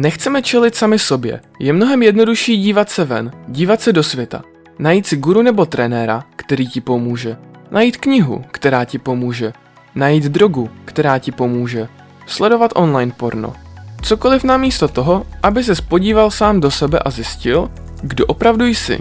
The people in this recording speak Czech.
Nechceme čelit sami sobě. Je mnohem jednodušší dívat se ven, dívat se do světa. Najít si guru nebo trenéra, který ti pomůže. Najít knihu, která ti pomůže. Najít drogu, která ti pomůže. Sledovat online porno. Cokoliv namísto toho, aby se spodíval sám do sebe a zjistil, kdo opravdu jsi.